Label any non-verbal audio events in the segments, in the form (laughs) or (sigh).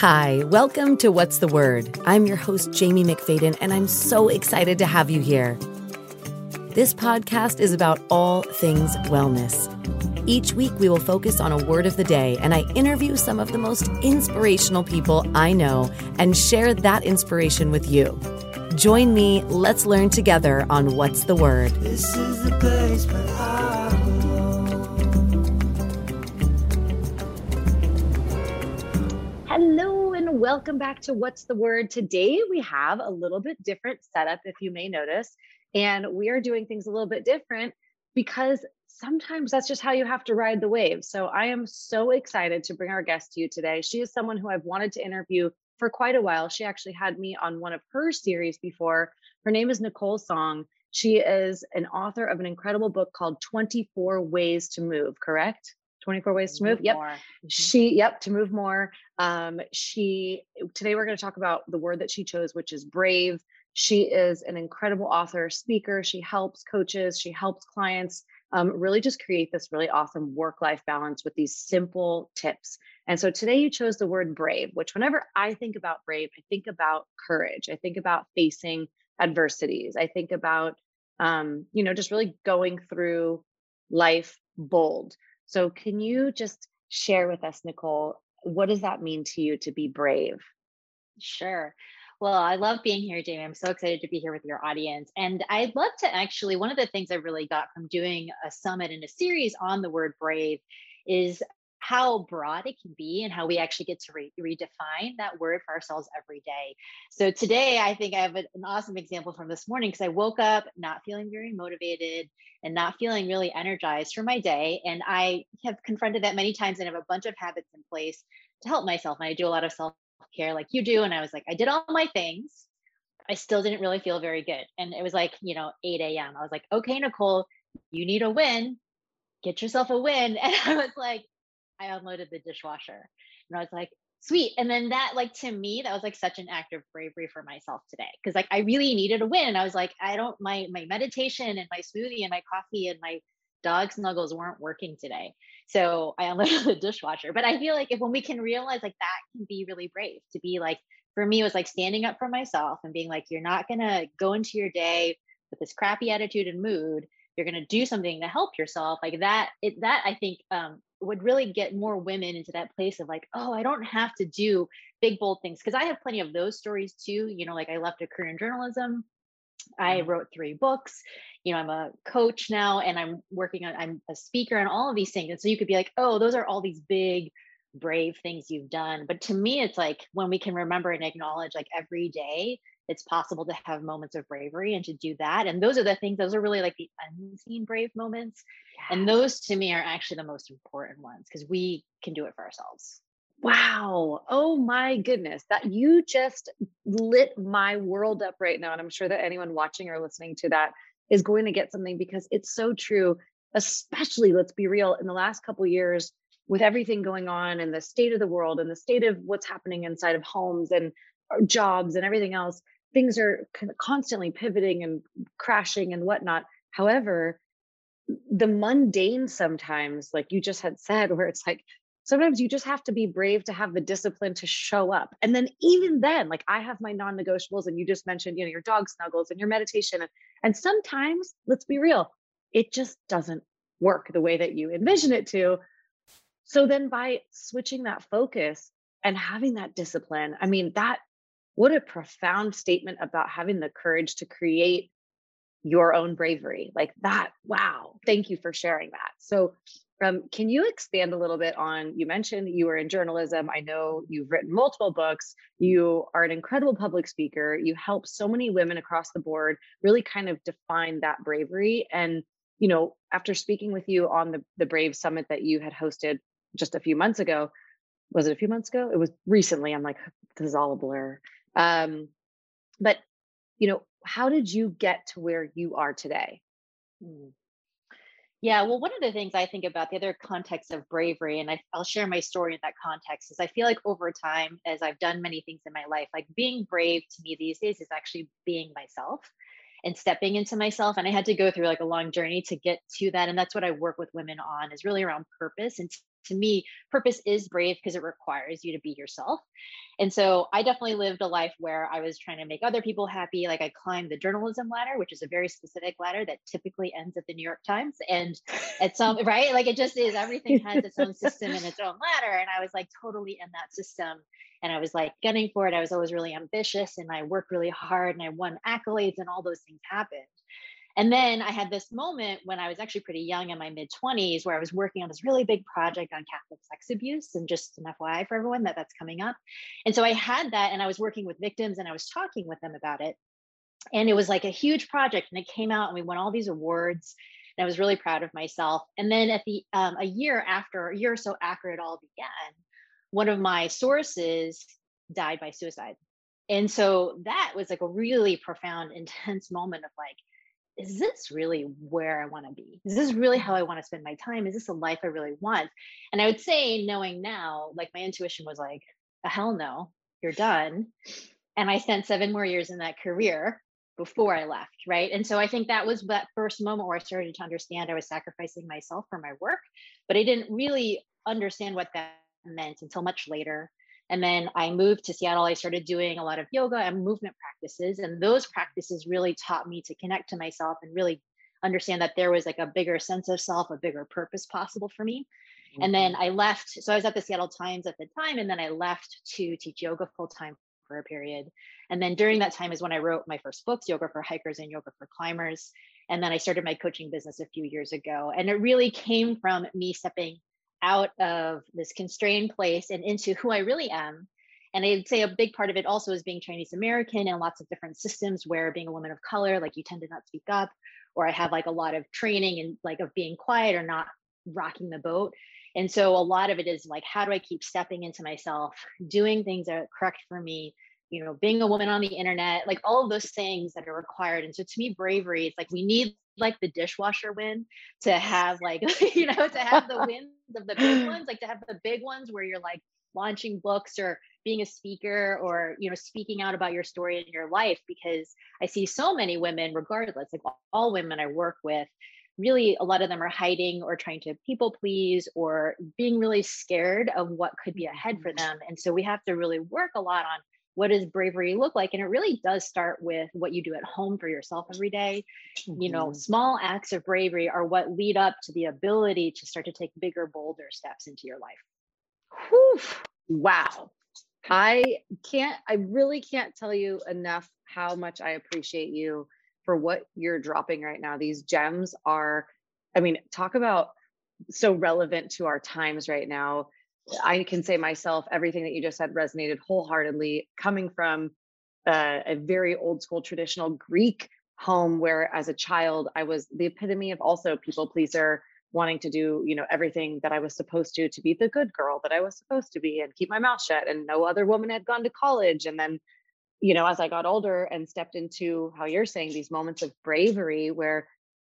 Hi, welcome to What's the Word? I'm your host, Jamie McFadden, and I'm so excited to have you here. This podcast is about all things wellness. Each week, we will focus on a word of the day, and I interview some of the most inspirational people I know and share that inspiration with you. Join me, let's learn together on What's the Word. This is the place where I Hello welcome back to What's the Word. Today we have a little bit different setup, if you may notice, and we are doing things a little bit different because sometimes that's just how you have to ride the wave. So I am so excited to bring our guest to you today. She is someone who I've wanted to interview for quite a while. She actually had me on one of her series before. Her name is Nicole Tsong. She is an author of an incredible book called 24 Ways to Move, correct? 24 ways to move. Yep. more. She, yep, to move more. Um, she, today we're going to talk about the word that she chose, which is brave. She is an incredible author, speaker. She helps coaches, she helps clients um, really just create this really awesome work life balance with these simple tips. And so today you chose the word brave, which whenever I think about brave, I think about courage. I think about facing adversities. I think about, um, you know, just really going through life bold. So, can you just share with us, Nicole, what does that mean to you to be brave? Sure. Well, I love being here, Jamie. I'm so excited to be here with your audience. And I'd love to actually, one of the things I really got from doing a summit and a series on the word brave is how broad it can be and how we actually get to re- redefine that word for ourselves every day. So today, I think I have an awesome example from this morning because I woke up not feeling very motivated and not feeling really energized for my day. And I have confronted that many times and have a bunch of habits in place to help myself. And I do a lot of self care like you do. And I was like, I did all my things. I still didn't really feel very good. And it was like, you know, 8 a.m. I was like, okay, Nicole, you need a win. Get yourself a win. (laughs) And I was like, I unloaded the dishwasher. And I was like, sweet. And then that, like, to me, that was like such an act of bravery for myself today. Cause like I really needed a win. And I was like, I don't, my, my meditation and my smoothie and my coffee and my dog snuggles weren't working today. So I (laughs) unloaded the dishwasher. But I feel like if when we can realize like that can be really brave to be like, for me, it was like standing up for myself and being like, you're not going to go into your day with this crappy attitude and mood. You're going to do something to help yourself. Like that, it, that I think um, would really get more women into that place of like, oh, I don't have to do big, bold things. Cause I have plenty of those stories too. You know, like I left a career in journalism. I wrote three books. You know, I'm a coach now and I'm working on, I'm a speaker and all of these things. And so you could be like, oh, those are all these big, brave things you've done. But to me, it's like when we can remember and acknowledge like every day, it's possible to have moments of bravery and to do that. And those are the things, those are really like the unseen brave moments. And those to me are actually the most important ones because we can do it for ourselves. Wow. Oh my goodness. That you just lit my world up right now. And I'm sure that anyone watching or listening to that is going to get something because it's so true, especially let's be real, in the last couple years with everything going on and the state of the world and the state of what's happening inside of homes and uh, jobs and everything else, things are constantly pivoting and crashing and whatnot. However, the mundane sometimes, like you just had said, (laughs) where it's like sometimes you just have to be brave to have the discipline to show up. And then even then, like I have my non-negotiables and you just mentioned, you know, your dog snuggles and your meditation. And, and sometimes, let's be real, it just doesn't work the way that you envision it to. So then by switching that focus and having that discipline, I mean, that what a profound statement about having the courage to create your own bravery. Like that. Wow. Thank you for sharing that. So um, can you expand a little bit on? You mentioned you were in journalism. I know you've written multiple books. You are an incredible public speaker. You help so many women across the board really kind of define that bravery. And, you know, after speaking with you on the, the Brave Summit that you had hosted just a few months ago, was it a few months ago? It was recently. I'm like, this is all a blur. Um, but, you know, how did you get to where you are today? Mm. Yeah, well, one of the things I think about the other context of bravery, and I, I'll share my story in that context, is I feel like over time, as I've done many things in my life, like being brave to me these days is actually being myself. And stepping into myself and i had to go through like a long journey to get to that and that's what i work with women on is really around purpose and to me purpose is brave because it requires you to be yourself. And so i definitely lived a life where i was trying to make other people happy like i climbed the journalism ladder which is a very specific ladder that typically ends at the new york times and at some (laughs) right? Like it just is everything has its own (laughs) system and its own ladder and i was like totally in that system and I was like gunning for it. I was always really ambitious and I worked really hard and I won accolades and all those things happened. And then I had this moment when I was actually pretty young in my mid 20s where I was working on this really big project on Catholic sex abuse. And just an FYI for everyone that that's coming up. And so I had that and I was working with victims and I was talking with them about it. And it was like a huge project and it came out and we won all these awards. And I was really proud of myself. And then at the um, a year after, a year or so after it all began, one of my sources died by suicide. And so that was like a really profound, (laughs) intense moment of like, is this really where I want to be? Is this really how I want to spend my time? Is this a life I really want? And I would say, knowing now, like my intuition was like, a hell no, you're done. And I spent seven more years in that career before I left, right? And so I think that was that first moment where I started to understand I was sacrificing myself for my work, but I didn't really understand what that meant until much later. And then I moved to Seattle. I started doing a lot of yoga and movement practices. And those practices really taught me to connect to myself and really understand that there was like a bigger sense of self, a bigger purpose possible for me. Mm-hmm. And then mm-hmm. I left. So I was at the Seattle Times at the time. And then I left to teach yoga full time for a period. And then during that time is when I wrote my first books, Yoga for Hikers and Yoga for Climbers. And then I started my coaching business a few years ago. And it really came from me stepping out of this constrained place and into who I really am. And I'd say a big part of it also is being Chinese American and lots of different systems where being a woman of color, like you tend to not speak up, or I have like a lot of training and like of being quiet or not rocking the boat. And so a lot of it is like, how do I keep stepping into myself, doing things that are correct for me, you know, being a woman on the internet, like all of those things that are required. And so to me, bravery, it's like we need like the dishwasher win to have like, (laughs) you know, to have the (laughs) wins of the big ones, like to have the big ones where you're like launching books or being a speaker or, you know, speaking out about your story in your life. Because I see so many women, regardless, like all women I work with, really a lot of them are hiding or trying to people please or being really scared of what could be ahead for mm-hmm. them. And so we have to really work a lot on what does bravery look like and it really does start with what you do at home for yourself every day. Mm-hmm. you know small acts of bravery are what lead up to the ability to start to take bigger bolder steps into your life Whew. wow i can't i really can't tell you enough how much i appreciate you for what you're dropping right now these gems are i mean talk about so relevant to our times right now I can say myself, everything that you just said resonated wholeheartedly coming from uh, a very old school traditional Greek home where as a child I was the epitome of also people pleaser wanting to do you know everything that I was supposed to to be the good girl that I was supposed to be and keep my mouth shut and no other woman had gone to college. And then you know as I got older and stepped into how you're saying these moments of bravery where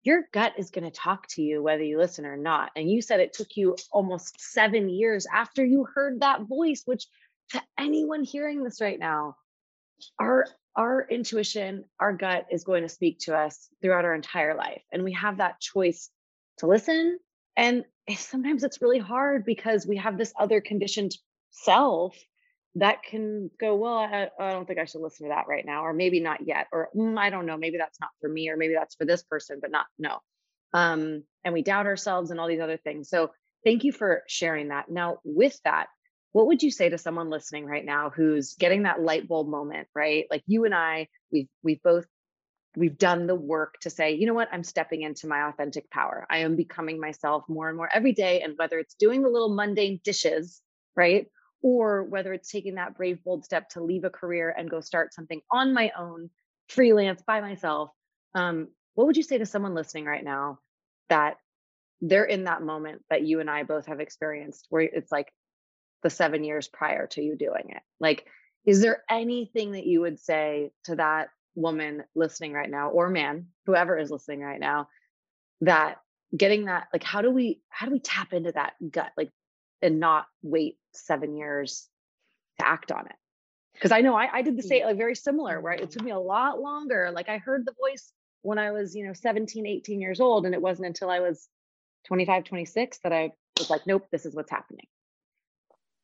your gut is going to talk to you whether you listen or not. And you said it took you almost seven years after you heard that voice, which to anyone hearing this right now, our our intuition, our gut is going to speak to us throughout our entire life. And we have that choice to listen. And sometimes it's really hard because we have this other conditioned self that can go well I, I, don't think i should listen to that right now or maybe not yet or mm, i don't know maybe that's not for me or maybe that's for this person but not no. Um, and we doubt ourselves and all these other things. So thank you for sharing that. Now with that what would you say to someone listening right now who's getting that light bulb moment right? Like you and i we've we've both we've done the work to say you know what? I'm stepping into my authentic power. I am becoming myself more and more every day and whether it's doing the little mundane dishes right or whether it's taking that brave, bold step to leave a career and go start something on my own, freelance by myself. Um, what would you say to someone listening right now that they're in that moment that you and I both have experienced where it's like the seven years prior to you doing it? Like, is there anything that you would say to that woman listening right now or man, whoever is listening right now, that getting that, like, how do we, how do we tap into that gut? Like, and not wait seven years to act on it? because I know I, I did the mm-hmm. same, like very similar, where it mm-hmm. took me a lot longer. Like I heard the voice when I was, you know, 17, 18 years old. And it wasn't until I was 25, 26 that I was like, nope, this is what's happening.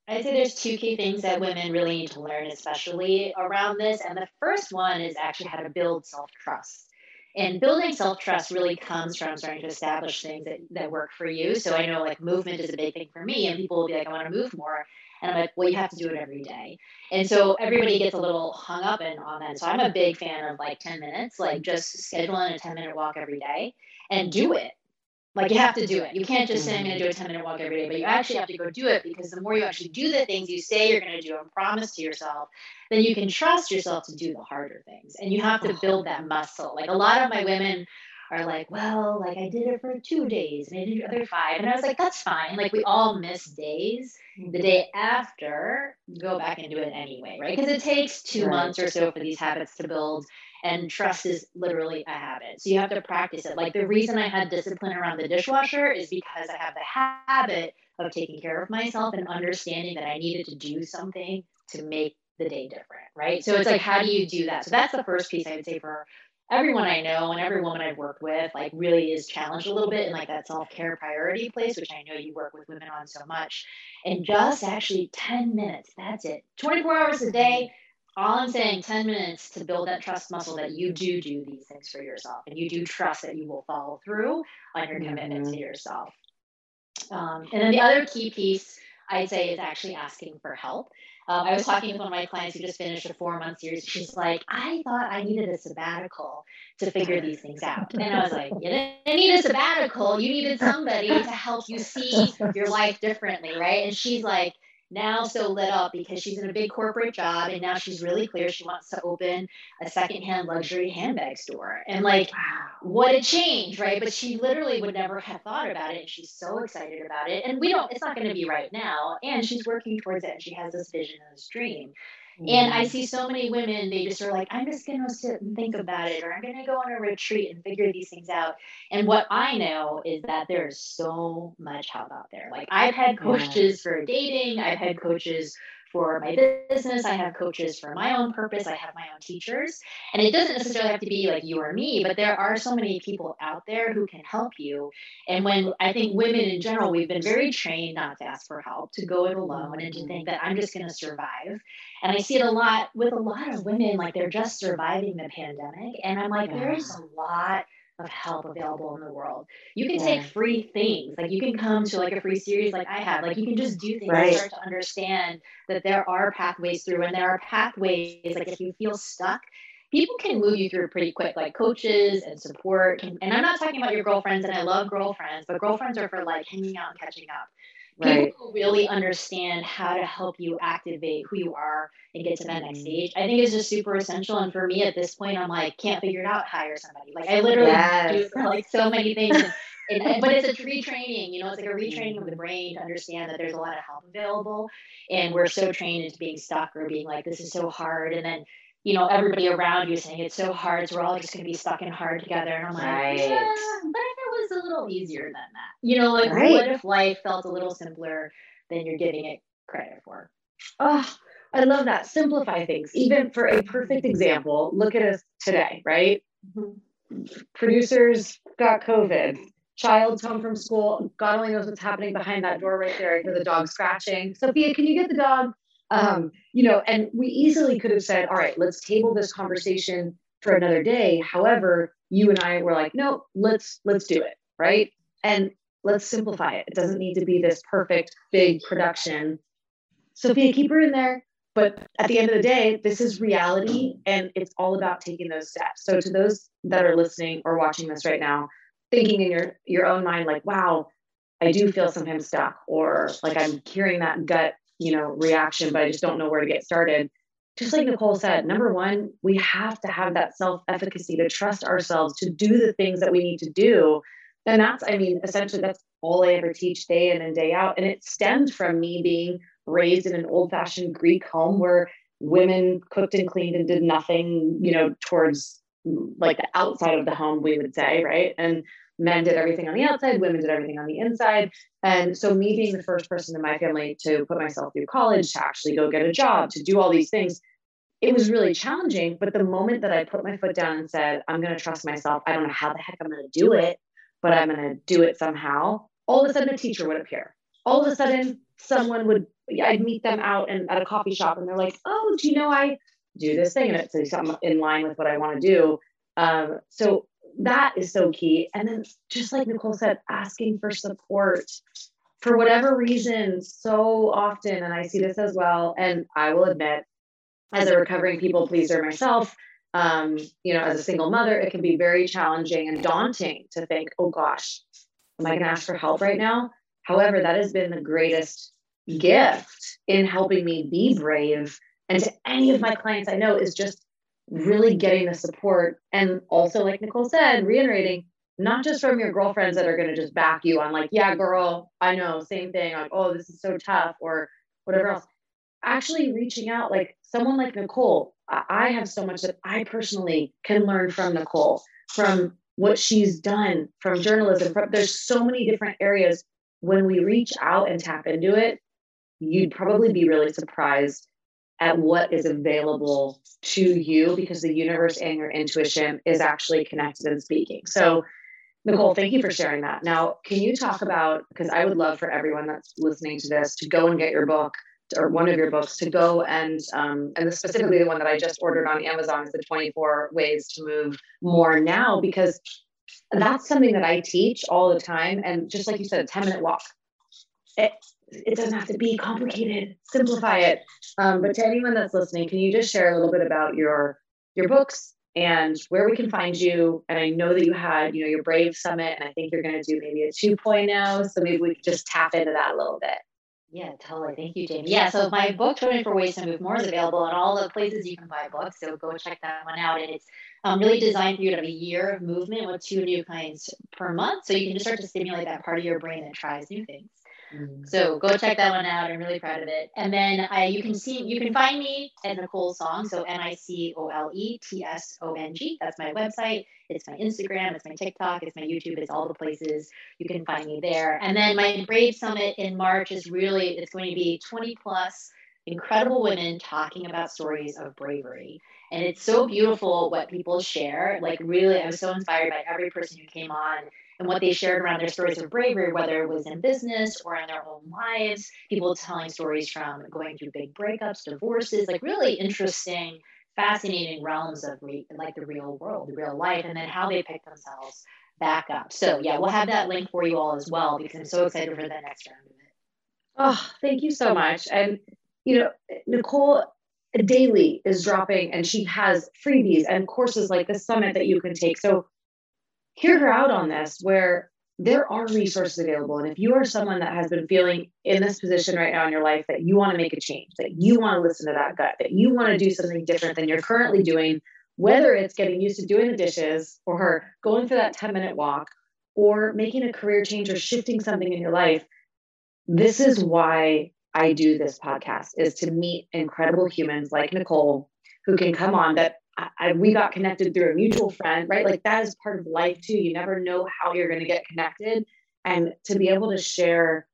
I'd say there's two key things that women really need to learn, especially around this. And the first one is actually how to build self trust. And building self trust really comes from starting to establish things that, that work for you. So I know like movement is a big thing for me, and people will be like, I want to move more. And I'm like, well, you have to do it every day. And so everybody gets a little hung up in, on that. So I'm a big fan of like 10 minutes, like just scheduling a 10 minute walk every day and do it. Like you have to do it. You can't just say I'm going to do a 10 minute walk every day, but you actually have to go do it because the more you actually do the things you say you're going to do and promise to yourself, then you can trust yourself to do the harder things. And you have to build that muscle. Like a lot of my women are like, well, like I did it for two days and I did the other five. And I was like, that's fine. Like we all miss days. The mm-hmm. day after, go back and do it anyway, right? Because it takes two right. months or so for these habits to build. And trust is literally a habit. So you have to practice it. Like the reason I had discipline around the dishwasher is because I have the habit of taking care of myself and understanding that I needed to do something to make the day different, right? So it's like, how do you do that? So that's the first piece I would say for everyone I know and every woman I've worked with, like, really is challenged a little bit in like that self care priority place, which I know you work with women on so much. And just actually 10 minutes, that's it. 24 hours a day. All I'm saying, 10 minutes to build that trust muscle that you do do these things for yourself and you do trust that you will follow through on your commitment mm-hmm. to yourself. Um, and then the other key piece I'd say is actually asking for help. Um, I was talking with one of my clients who just finished a four month series. She's like, I thought I needed a sabbatical to figure these things out. And I was like, you didn't need a sabbatical. You needed somebody to help you see your life differently, right? And she's like, now so lit up because she's in a big corporate job and now she's really clear she wants to open a secondhand luxury handbag store. And like, wow. what a change, right? But she literally would never have thought about it. And she's so excited about it. And we don't, it's not going to be right now. And she's working towards it. And she has this vision and this dream. And mm-hmm. I see so many women, they just are like, I'm just going to sit and think about it, or I'm going to go on a retreat and figure these things out. And what I know is that there's so much help out there. Like, I've had coaches for dating, I've had coaches for my business. I have coaches for my own purpose. I have my own teachers. And it doesn't necessarily have to be like you or me, but there are so many people out there who can help you. And when I think women in general, we've been very trained not to ask for help, to go it alone and to think that I'm just going to survive. And I see it a lot with a lot of women, like they're just surviving the pandemic. And I'm like, there's a lot of help available in the world. You can take free things. Like you can come to like a free series like I have. Like you can just do things right. and start to understand that there are pathways through and there are pathways like if you feel stuck, people can move you through pretty quick like coaches and support can, and i'm not talking about your girlfriends and i love girlfriends but girlfriends are for like hanging out and catching up right. people who really understand how to help you activate who you are and get to that next mm-hmm. stage. I think is just super essential. And for me at this point, I'm like, can't figure it out, hire somebody. Like I literally yes. do (laughs) like so many things. And, and, but it's a retraining, you know, it's like a retraining of the brain to understand that there's a lot of help available. And we're so trained into being stuck or being like, this is so hard. And then you know, everybody around you saying it's so hard, so we're all just going to be stuck and hard together. And I'm like, right. yeah, but if a little easier than that, you know, like right. what if life felt a little simpler than you're giving it credit for? Oh, I love that. Simplify things. Even for a perfect example, look at us today, right? Mm-hmm. Producers got COVID. Child's home from school. God only knows what's happening behind that door right there. for the dog scratching. Sophia, can you get the dog? Um, you know, and we easily could have said, all right, let's table this conversation for another day. However, you and I were like, no, let's let's do it, right? And let's simplify it. It doesn't need to be this perfect big production. Sophia, keep her in there. But at the end of the day, this is reality and it's all about taking those steps. So to those that are listening or watching this right now, thinking in your your own mind, like, wow, I do feel sometimes stuck, or like I'm hearing that gut you know, reaction, but I just don't know where to get started. Just like Nicole said, number one, we have to have that self efficacy to trust ourselves to do the things that we need to do. And that's, I mean, essentially, that's all I ever teach day in and day out. And it stemmed from me being raised in an old fashioned Greek home where women cooked and cleaned and did nothing, you know, towards like the outside of the home, we would say, right? And men did everything on the outside, women did everything on the inside. And so, me being the first person in my family to put myself through college, to actually go get a job, to do all these things, it was really challenging. But the moment that I put my foot down and said, I'm going to trust myself, I don't know how the heck I'm going to do it, but I'm going to do it somehow, all of a sudden a teacher would appear. All of a sudden, someone would, I'd meet them out and at a coffee shop and they're like, oh, do you know I do this thing? And it's in line with what I want to do. Um, so that is so key. And then, just like Nicole said, asking for support for whatever reason, so often, and I see this as well, and I will admit, as a recovering people pleaser myself, um, you know, as a single mother, it can be very challenging and daunting to think, oh gosh, am I going to ask for help right now? However, that has been the greatest gift in helping me be brave. And to any of my clients I know is just really getting the support. And also, like Nicole said, reiterating, not just from your girlfriends that are going to just back you on, like, yeah, girl, I know, same thing, like, oh, this is so tough, or whatever else. Actually, reaching out, like someone like Nicole, I have so much that I personally can learn from Nicole, from what she's done, from journalism. From, there's so many different areas. When we reach out and tap into it, you'd probably be really surprised at what is available to you because the universe and your intuition is actually connected and speaking. So, Nicole, thank you for sharing that. Now, can you talk about because I would love for everyone that's listening to this to go and get your book or one of your books to go and um, and specifically the one that I just ordered on Amazon is the 24 ways to move more now because that's something that I teach all the time and just like you said a 10 minute walk. It, it doesn't have to be complicated. Simplify it. Um, but to anyone that's listening can you just share a little bit about your your books and where we can find you? And I know that you had you know your brave summit and I think you're going to do maybe a 2.0 so maybe we could just tap into that a little bit yeah, totally. Thank you, Jamie. Yeah, so my book, 24 Ways to Move More, is available in all the places you can buy books. So go check that one out. And it's um, really designed for you to have a year of movement with two new kinds per month. So you can just start to stimulate that part of your brain that tries new things. Mm-hmm. So go check that one out. I'm really proud of it. And then I, you can see, you can find me at Nicole Tsong. So N I C O L E T S O N G. That's my website. It's my Instagram. It's my TikTok. It's my YouTube. It's all the places you can find me there. And then my Brave Summit in March is really, it's going to be 20 plus incredible women talking about stories of bravery. And it's so beautiful what people share. Like, really, I was so inspired by every person who came on and what they shared around their stories of bravery, whether it was in business or in their own lives, people telling stories from going through big breakups, divorces, like really interesting, fascinating realms of re- like the real world, the real life, and then how they pick themselves back up. So yeah, we'll have that link for you all as well because I'm so excited for the next round of it. Oh, thank you so much. And you know, Nicole daily is dropping and she has freebies and courses like the summit that you can take. So hear her out on this where there are resources available. And if you are someone that has been feeling in this position right now in your life that you want to make a change, that you want to listen to that gut, that you want to do something different than you're currently doing, whether it's getting used to doing the dishes or going for that 10 minute walk or making a career change or shifting something in your life, this is why I do this podcast is to meet incredible humans like Nicole who can come on that I, we got connected through a mutual friend, right? Like that is part of life too. You never know how you're going to get connected. And to be able to share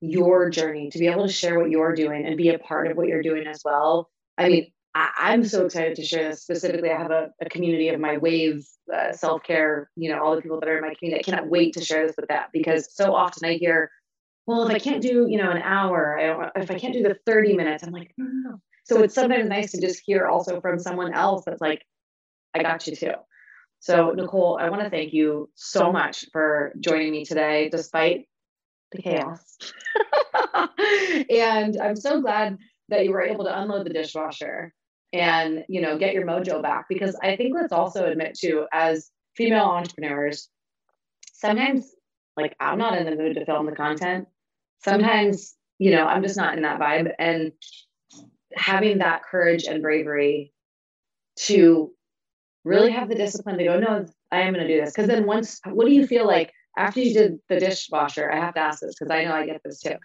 your journey, to be able to share what you're doing and be a part of what you're doing as well. I mean, I, am so excited to share this. Specifically, I have a, a community of my wave uh, self care, you know, all the people that are in my community. I cannot wait to share this with that because so often I hear, well, if I can't do, you know, an hour, I if I can't do the 30 minutes, I'm like, no, no, no. So it's sometimes nice to just hear also from someone else that's like, I got you too. So, Nicole, I want to thank you so much for joining me today, despite the chaos. (laughs) and I'm so glad that you were able to unload the dishwasher and you know get your mojo back because I think let's also admit too, as female entrepreneurs, sometimes like I'm not in the mood to film the content. Sometimes, you know, I'm just not in that vibe. And having that courage and bravery to really have the discipline to go, no, I am going to do this. Because then once, what do you feel like after you did the dishwasher? I have to ask this because I know I get this too.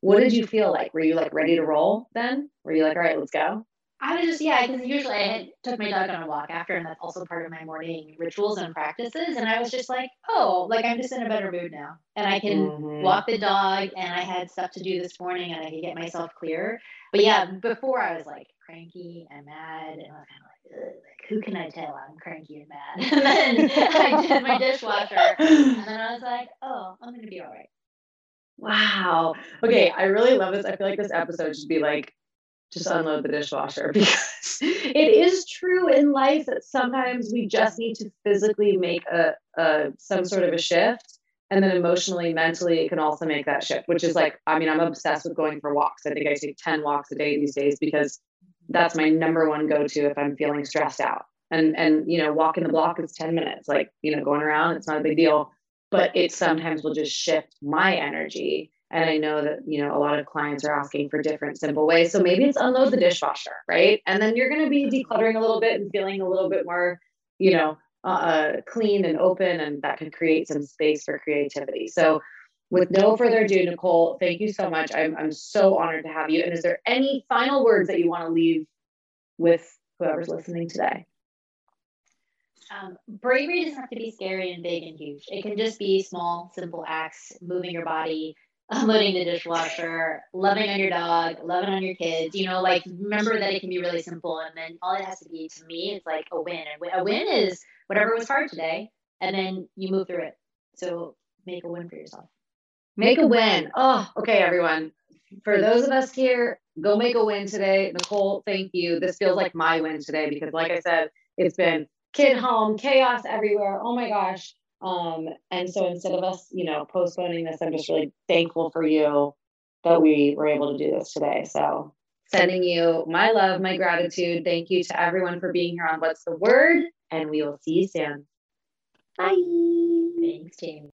What did you feel like? Were you like ready to roll then? Were you like, all right, let's go? I was just yeah, because usually I had, took my dog on a walk after, and that's also part of my morning rituals and practices. And I was just like, oh, like I'm just in a better mood now, and I can Mhm. walk the dog, and I had stuff to do this morning, and I could get myself clear. But yeah, before I was like cranky and mad, and I was kind of like, like who can I tell I'm cranky and mad? (laughs) And then I did my dishwasher, and then I was like, oh, I'm gonna be all right. Wow. Okay, I really love this. I feel like this episode should be like just unload the dishwasher (laughs) because it is true in life that sometimes we just need to physically make a, a some sort of a shift. And then emotionally mentally it can also make that shift which is like i mean i'm obsessed with going for walks. I think i take 10 walks a day these days because that's my number one go-to if i'm feeling stressed out. And and you know walking the block is 10 minutes like you know going around it's not a big deal. But it sometimes will just shift my energy and I know that, you know, a lot of clients are asking for different simple ways. So maybe it's unload the dishwasher, right? And then you're going to be decluttering a little bit and feeling a little bit more, you know, uh, clean and open, and that can create some space for creativity. So, with no further ado, Nicole, thank you so much. I'm, I'm so honored to have you. And is there any final words that you want to leave with whoever's listening today? Um, bravery doesn't have to be scary and big and huge. It can just be small, simple acts, moving your body, Uh, unloading the dishwasher, loving on your dog, loving on your kids. You know, like remember that it can be really simple, and then all it has to be to me is like a win. And a win is whatever was hard today, and then you move through it. So make a win for yourself. Make a win. Oh, okay, everyone. For those of us here, go make a win today. Nicole, thank you. This feels like my win today because, like I said, it's been kid home, chaos everywhere. Oh my gosh. Um, and so instead of us, you know, postponing this, I'm just really thankful for you that we were able to do this today. So sending you my love, my gratitude. Thank you to everyone for being here on What's the Word, and we will see you soon. Bye. Thanks, Jamie.